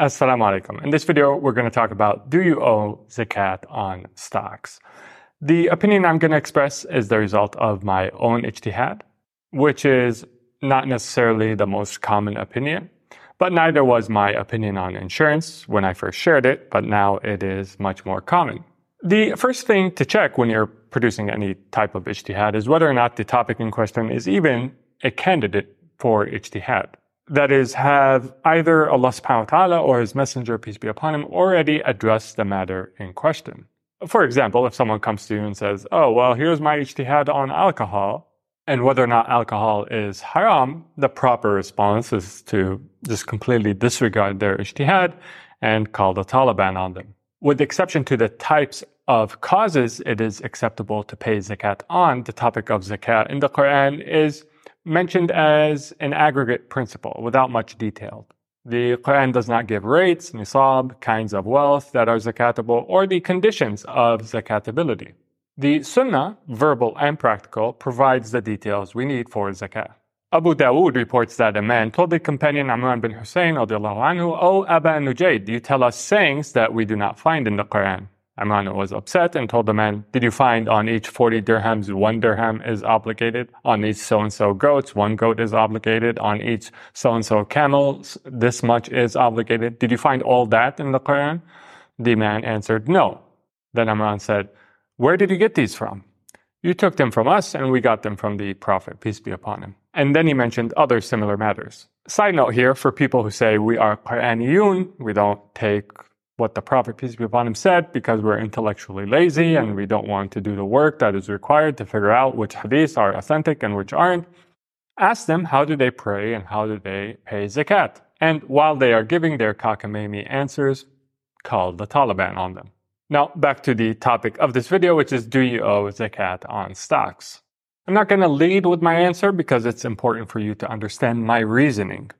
Assalamu alaikum. In this video, we're going to talk about do you owe zakat on stocks? The opinion I'm going to express is the result of my own ijtihad, which is not necessarily the most common opinion, but neither was my opinion on insurance when I first shared it, but now it is much more common. The first thing to check when you're producing any type of ijtihad is whether or not the topic in question is even a candidate for ijtihad. That is, have either Allah subhanahu wa ta'ala or His Messenger, peace be upon him, already addressed the matter in question. For example, if someone comes to you and says, Oh, well, here's my ijtihad on alcohol, and whether or not alcohol is haram, the proper response is to just completely disregard their ijtihad and call the Taliban on them. With the exception to the types of causes it is acceptable to pay zakat on, the topic of zakat in the Quran is mentioned as an aggregate principle without much detail. The Quran does not give rates, nisab, kinds of wealth that are zakatable, or the conditions of zakatability. The Sunnah, verbal and practical, provides the details we need for zakat. Abu Dawood reports that a man told the companion Imran bin Hussein, anhu, O Aba Nujayd, you tell us sayings that we do not find in the Quran. Imran was upset and told the man, Did you find on each 40 dirhams, one dirham is obligated? On each so and so goats, one goat is obligated. On each so and so camels, this much is obligated. Did you find all that in the Quran? The man answered, No. Then Imran said, Where did you get these from? You took them from us and we got them from the Prophet, peace be upon him. And then he mentioned other similar matters. Side note here for people who say we are Quraniyun, we don't take what the Prophet, peace be upon him, said because we're intellectually lazy and we don't want to do the work that is required to figure out which hadiths are authentic and which aren't. Ask them how do they pray and how do they pay zakat. And while they are giving their cockamamie answers, call the Taliban on them. Now, back to the topic of this video, which is do you owe zakat on stocks? I'm not going to lead with my answer because it's important for you to understand my reasoning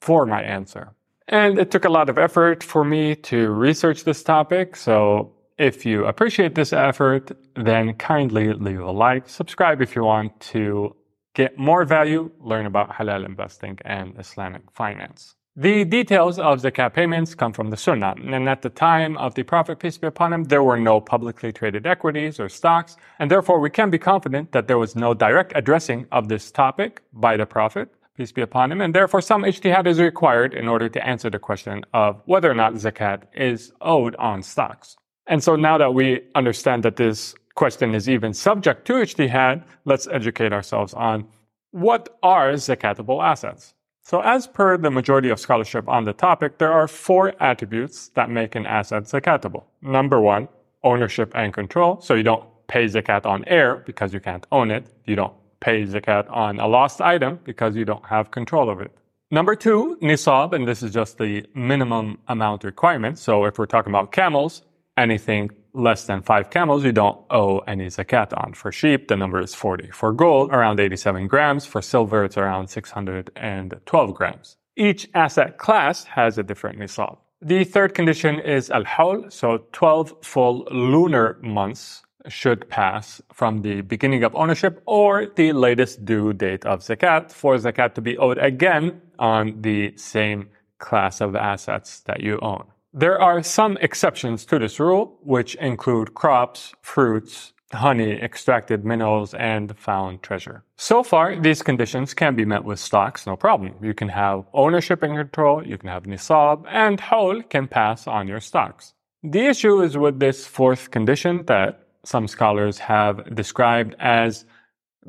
for my answer. And it took a lot of effort for me to research this topic. So if you appreciate this effort, then kindly leave a like, subscribe if you want to get more value, learn about halal investing and Islamic finance. The details of zakat payments come from the Sunnah, and at the time of the Prophet, peace be upon him, there were no publicly traded equities or stocks, and therefore we can be confident that there was no direct addressing of this topic by the Prophet peace be upon him, and therefore some ijtihad is required in order to answer the question of whether or not zakat is owed on stocks. And so now that we understand that this question is even subject to ijtihad, let's educate ourselves on what are zakatable assets. So as per the majority of scholarship on the topic, there are four attributes that make an asset zakatable. Number one, ownership and control. So you don't pay zakat on air because you can't own it. You don't pay zakat on a lost item because you don't have control of it. Number two, nisab, and this is just the minimum amount requirement. So if we're talking about camels, anything less than five camels, you don't owe any zakat on. For sheep, the number is 40. For gold, around 87 grams. For silver, it's around 612 grams. Each asset class has a different nisab. The third condition is al-hawl, so 12 full lunar months should pass from the beginning of ownership or the latest due date of zakat for zakat to be owed again on the same class of assets that you own. There are some exceptions to this rule, which include crops, fruits, honey, extracted minerals, and found treasure. So far, these conditions can be met with stocks, no problem. You can have ownership and control, you can have nisab, and hawl can pass on your stocks. The issue is with this fourth condition that some scholars have described as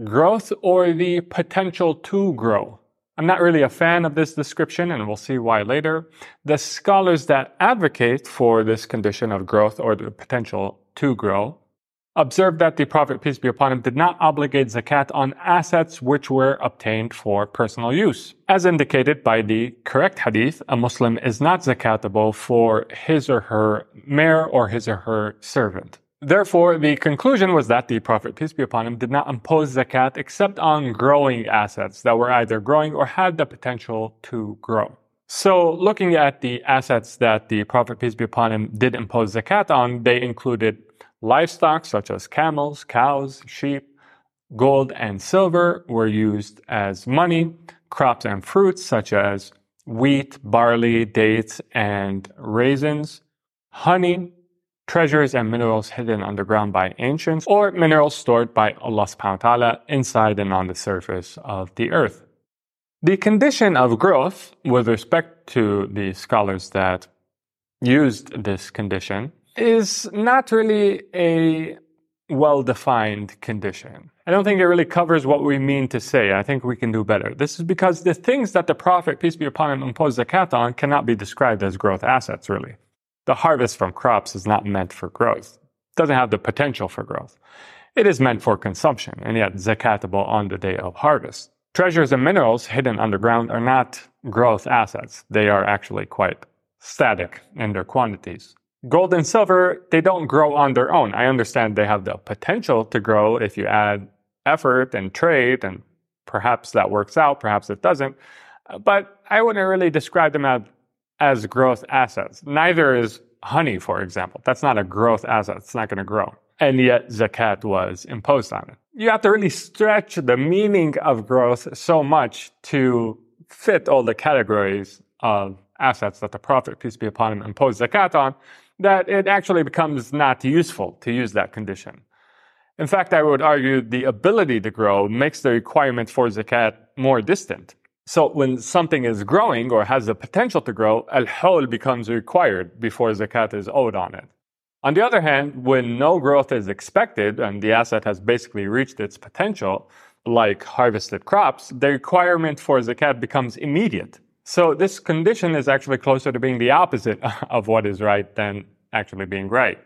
growth or the potential to grow. I'm not really a fan of this description, and we'll see why later. The scholars that advocate for this condition of growth or the potential to grow observe that the Prophet, peace be upon him, did not obligate zakat on assets which were obtained for personal use. As indicated by the correct hadith, a Muslim is not zakatable for his or her mare or his or her servant. Therefore, the conclusion was that the Prophet, peace be upon him, did not impose zakat except on growing assets that were either growing or had the potential to grow. So, looking at the assets that the Prophet, peace be upon him, did impose zakat on, they included livestock such as camels, cows, sheep, gold and silver were used as money, crops and fruits such as wheat, barley, dates, and raisins, honey, treasures and minerals hidden underground by ancients, or minerals stored by Allah subhanahu wa ta'ala inside and on the surface of the earth. The condition of growth, with respect to the scholars that used this condition, is not really a well defined condition. I don't think it really covers what we mean to say. I think we can do better. This is because the things that the Prophet, peace be upon him, imposed zakat on cannot be described as growth assets, really. The harvest from crops is not meant for growth, doesn't have the potential for growth. It is meant for consumption, and yet zakatable on the day of harvest. Treasures and minerals hidden underground are not growth assets. They are actually quite static in their quantities. Gold and silver, they don't grow on their own. I understand they have the potential to grow if you add effort and trade, and perhaps that works out, perhaps it doesn't. But I wouldn't really describe them as, as growth assets. Neither is honey, for example. That's not a growth asset. It's not going to grow. And yet zakat was imposed on it. You have to really stretch the meaning of growth so much to fit all the categories of assets that the Prophet, peace be upon him, imposed zakat on, that it actually becomes not useful to use that condition. In fact, I would argue the ability to grow makes the requirement for zakat more distant. So when something is growing or has the potential to grow, al-hawl becomes required before zakat is owed on it. On the other hand, when no growth is expected and the asset has basically reached its potential, like harvested crops, the requirement for zakat becomes immediate. So this condition is actually closer to being the opposite of what is right than actually being right.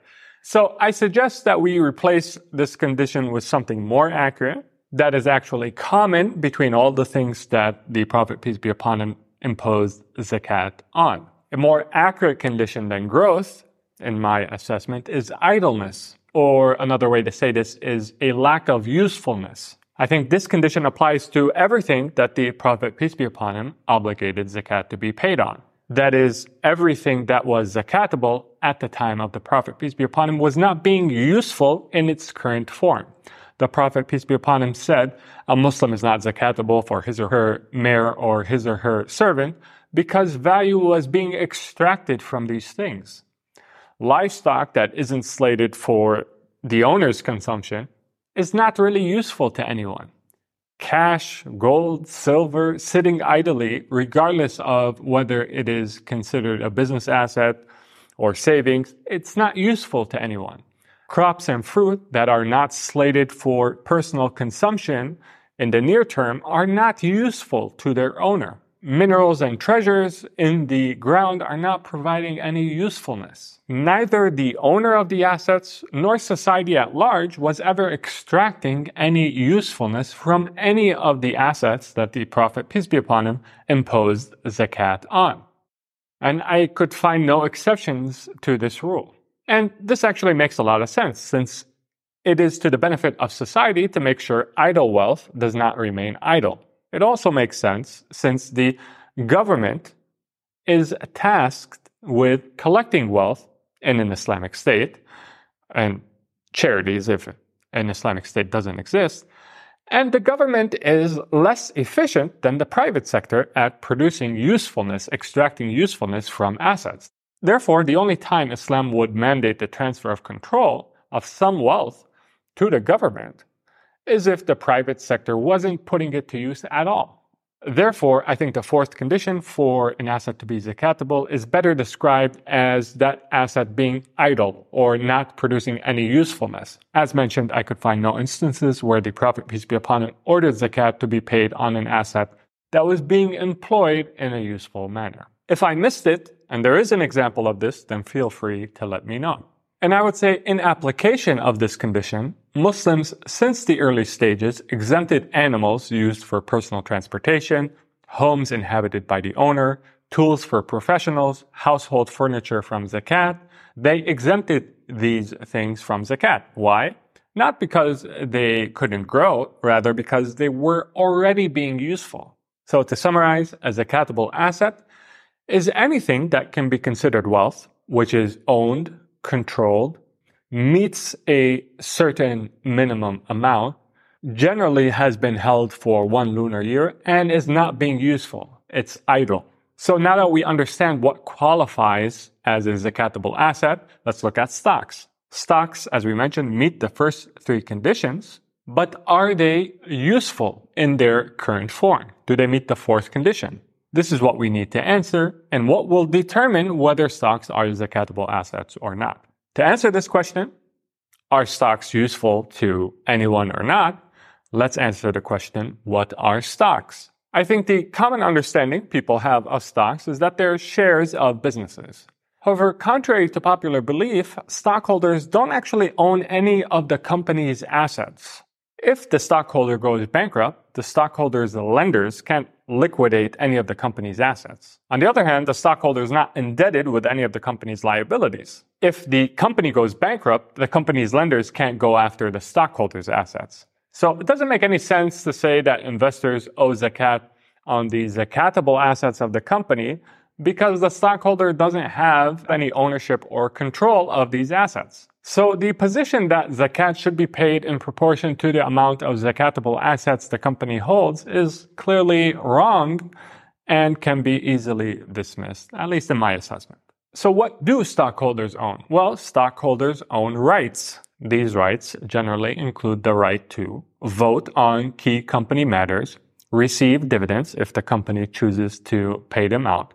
So I suggest that we replace this condition with something more accurate that is actually common between all the things that the Prophet, peace be upon him, imposed zakat on. A more accurate condition than growth, in my assessment, is idleness. Or another way to say this is a lack of usefulness. I think this condition applies to everything that the Prophet, peace be upon him, obligated zakat to be paid on that is, everything that was zakatable at the time of the Prophet, peace be upon him, was not being useful in its current form. The Prophet, peace be upon him, said, a Muslim is not zakatable for his or her mare or his or her servant because value was being extracted from these things. Livestock that isn't slated for the owner's consumption is not really useful to anyone cash, gold, silver sitting idly, regardless of whether it is considered a business asset or savings, it's not useful to anyone. Crops and fruit that are not slated for personal consumption in the near term are not useful to their owner minerals and treasures in the ground are not providing any usefulness. Neither the owner of the assets nor society at large was ever extracting any usefulness from any of the assets that the Prophet, peace be upon him, imposed zakat on. And I could find no exceptions to this rule. And this actually makes a lot of sense since it is to the benefit of society to make sure idle wealth does not remain idle. It also makes sense since the government is tasked with collecting wealth in an Islamic state and charities if an Islamic state doesn't exist. And the government is less efficient than the private sector at producing usefulness, extracting usefulness from assets. Therefore, the only time Islam would mandate the transfer of control of some wealth to the government is if the private sector wasn't putting it to use at all. Therefore, I think the fourth condition for an asset to be zakatable is better described as that asset being idle or not producing any usefulness. As mentioned, I could find no instances where the Prophet, peace be upon him, ordered zakat to be paid on an asset that was being employed in a useful manner. If I missed it, and there is an example of this, then feel free to let me know. And I would say in application of this condition, Muslims since the early stages exempted animals used for personal transportation, homes inhabited by the owner, tools for professionals, household furniture from zakat. They exempted these things from zakat. Why? Not because they couldn't grow, rather because they were already being useful. So to summarize, a zakatable asset is anything that can be considered wealth, which is owned, controlled, meets a certain minimum amount, generally has been held for one lunar year and is not being useful. It's idle. So now that we understand what qualifies as a zakatable asset, let's look at stocks. Stocks, as we mentioned, meet the first three conditions, but are they useful in their current form? Do they meet the fourth condition? This is what we need to answer and what will determine whether stocks are zakatable assets or not. To answer this question, are stocks useful to anyone or not? Let's answer the question, what are stocks? I think the common understanding people have of stocks is that they're shares of businesses. However, contrary to popular belief, stockholders don't actually own any of the company's assets. If the stockholder goes bankrupt, the stockholder's lenders can't liquidate any of the company's assets. On the other hand, the stockholder is not indebted with any of the company's liabilities. If the company goes bankrupt, the company's lenders can't go after the stockholder's assets. So it doesn't make any sense to say that investors owe zakat on the zakatable assets of the company because the stockholder doesn't have any ownership or control of these assets. So the position that zakat should be paid in proportion to the amount of zakatable assets the company holds is clearly wrong and can be easily dismissed, at least in my assessment. So what do stockholders own? Well, stockholders own rights. These rights generally include the right to vote on key company matters, receive dividends if the company chooses to pay them out,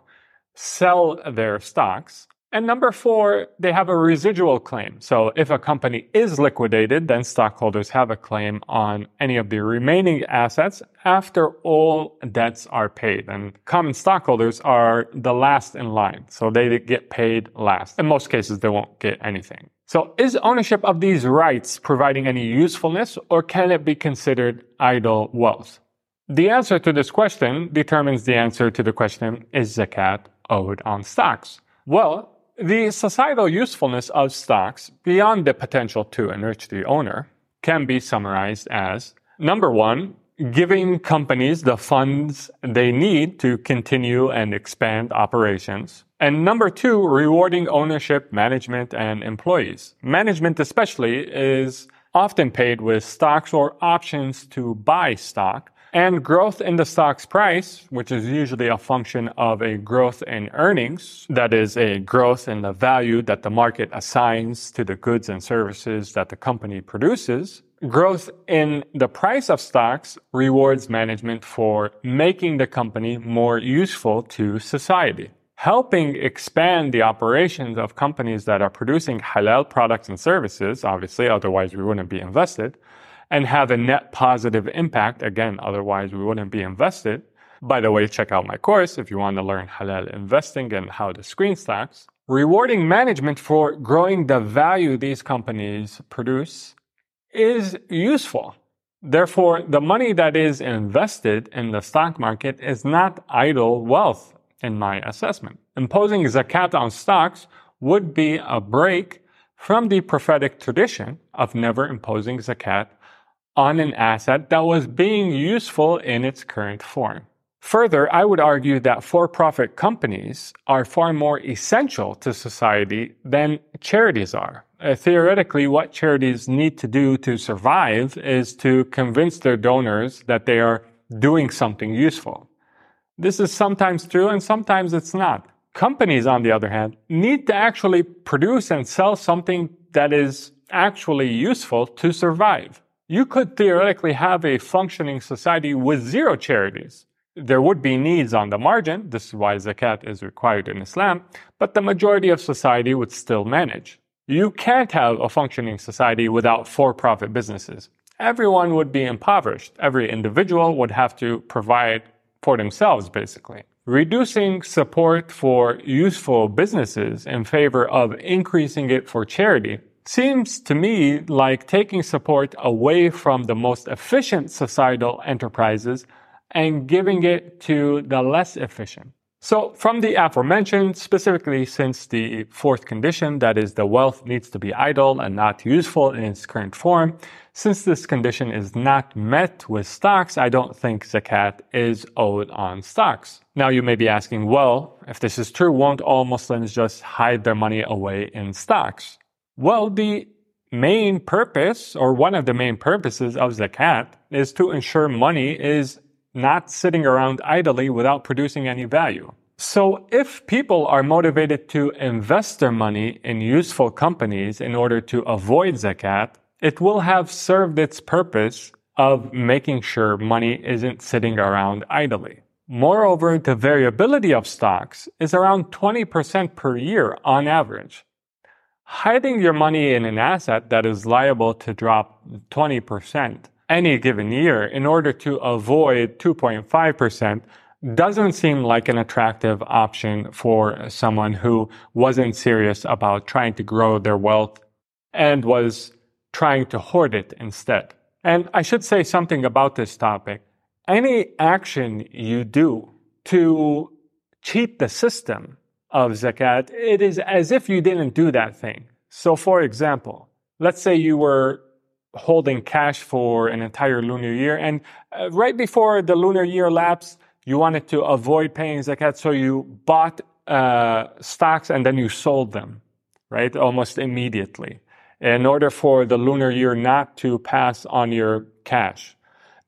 sell their stocks, and number four, they have a residual claim. So if a company is liquidated, then stockholders have a claim on any of the remaining assets after all debts are paid. And common stockholders are the last in line. So they get paid last. In most cases, they won't get anything. So is ownership of these rights providing any usefulness or can it be considered idle wealth? The answer to this question determines the answer to the question, is zakat owed on stocks? Well, the societal usefulness of stocks beyond the potential to enrich the owner can be summarized as number one, giving companies the funds they need to continue and expand operations. And number two, rewarding ownership, management, and employees. Management especially is often paid with stocks or options to buy stock. And growth in the stock's price, which is usually a function of a growth in earnings, that is a growth in the value that the market assigns to the goods and services that the company produces, growth in the price of stocks rewards management for making the company more useful to society. Helping expand the operations of companies that are producing halal products and services, obviously, otherwise we wouldn't be invested, and have a net positive impact, again, otherwise we wouldn't be invested. By the way, check out my course if you want to learn halal investing and how to screen stocks. Rewarding management for growing the value these companies produce is useful. Therefore, the money that is invested in the stock market is not idle wealth in my assessment. Imposing zakat on stocks would be a break from the prophetic tradition of never imposing zakat on an asset that was being useful in its current form. Further, I would argue that for-profit companies are far more essential to society than charities are. Uh, theoretically, what charities need to do to survive is to convince their donors that they are doing something useful. This is sometimes true and sometimes it's not. Companies, on the other hand, need to actually produce and sell something that is actually useful to survive. You could theoretically have a functioning society with zero charities there would be needs on the margin. This is why zakat is required in Islam, but the majority of society would still manage. You can't have a functioning society without for-profit businesses. Everyone would be impoverished. Every individual would have to provide for themselves, basically. Reducing support for useful businesses in favor of increasing it for charity seems to me like taking support away from the most efficient societal enterprises and giving it to the less efficient. So from the aforementioned, specifically since the fourth condition, that is the wealth needs to be idle and not useful in its current form, since this condition is not met with stocks, I don't think zakat is owed on stocks. Now you may be asking, well, if this is true, won't all Muslims just hide their money away in stocks? Well, the main purpose or one of the main purposes of zakat is to ensure money is not sitting around idly without producing any value. So if people are motivated to invest their money in useful companies in order to avoid zakat, it will have served its purpose of making sure money isn't sitting around idly. Moreover, the variability of stocks is around 20% per year on average. Hiding your money in an asset that is liable to drop 20% any given year in order to avoid 2.5% doesn't seem like an attractive option for someone who wasn't serious about trying to grow their wealth and was trying to hoard it instead. And I should say something about this topic. Any action you do to cheat the system of zakat, it is as if you didn't do that thing. So for example, let's say you were holding cash for an entire lunar year and uh, right before the lunar year lapsed, you wanted to avoid paying zakat, so you bought uh, stocks and then you sold them, right? Almost immediately in order for the lunar year not to pass on your cash.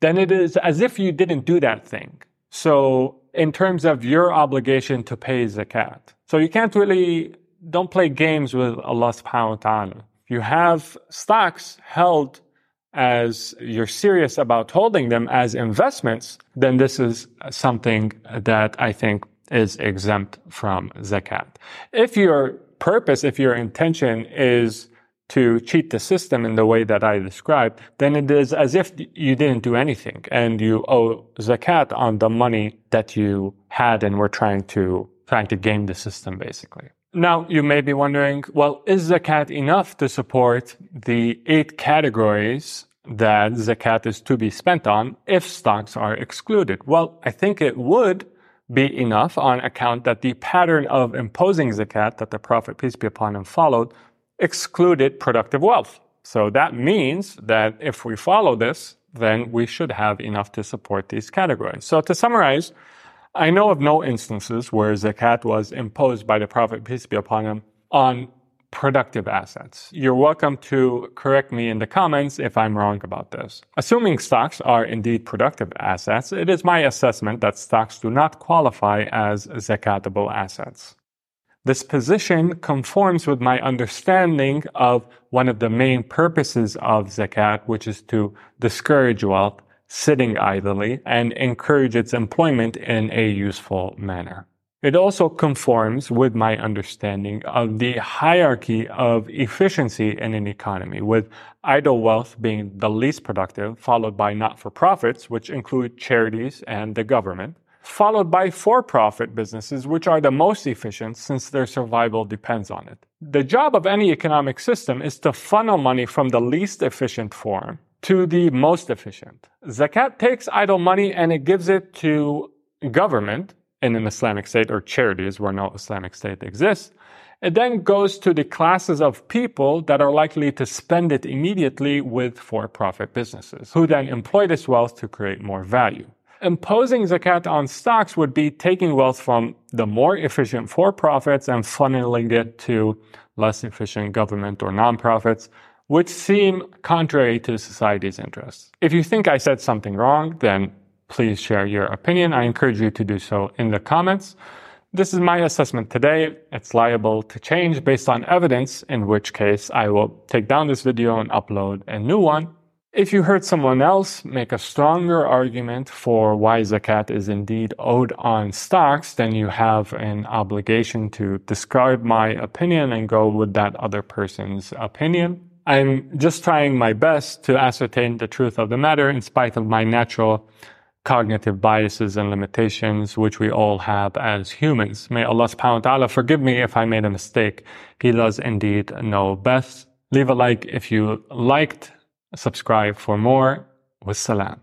Then it is as if you didn't do that thing. So in terms of your obligation to pay zakat. So you can't really, don't play games with Allah subhanahu wa ta'ala. You have stocks held as you're serious about holding them as investments, then this is something that I think is exempt from zakat. If your purpose, if your intention is to cheat the system in the way that I described, then it is as if you didn't do anything and you owe zakat on the money that you had and were trying to, trying to game the system basically. Now, you may be wondering, well, is zakat enough to support the eight categories that zakat is to be spent on if stocks are excluded? Well, I think it would be enough on account that the pattern of imposing zakat that the Prophet, peace be upon him, followed excluded productive wealth. So that means that if we follow this, then we should have enough to support these categories. So to summarize, I know of no instances where zakat was imposed by the Prophet, peace be upon him, on productive assets. You're welcome to correct me in the comments if I'm wrong about this. Assuming stocks are indeed productive assets, it is my assessment that stocks do not qualify as zakatable assets. This position conforms with my understanding of one of the main purposes of zakat, which is to discourage wealth sitting idly and encourage its employment in a useful manner. It also conforms with my understanding of the hierarchy of efficiency in an economy, with idle wealth being the least productive, followed by not-for-profits, which include charities and the government, followed by for-profit businesses, which are the most efficient since their survival depends on it. The job of any economic system is to funnel money from the least efficient form to the most efficient. Zakat takes idle money and it gives it to government in an Islamic state or charities where no Islamic state exists. It then goes to the classes of people that are likely to spend it immediately with for-profit businesses, who then employ this wealth to create more value. Imposing zakat on stocks would be taking wealth from the more efficient for-profits and funneling it to less efficient government or nonprofits, which seem contrary to society's interests. If you think I said something wrong, then please share your opinion. I encourage you to do so in the comments. This is my assessment today. It's liable to change based on evidence, in which case I will take down this video and upload a new one. If you heard someone else make a stronger argument for why zakat is indeed owed on stocks, then you have an obligation to discard my opinion and go with that other person's opinion. I'm just trying my best to ascertain the truth of the matter in spite of my natural cognitive biases and limitations, which we all have as humans. May Allah subhanahu wa ta'ala forgive me if I made a mistake. He does indeed know best. Leave a like if you liked, subscribe for more. Wassalam.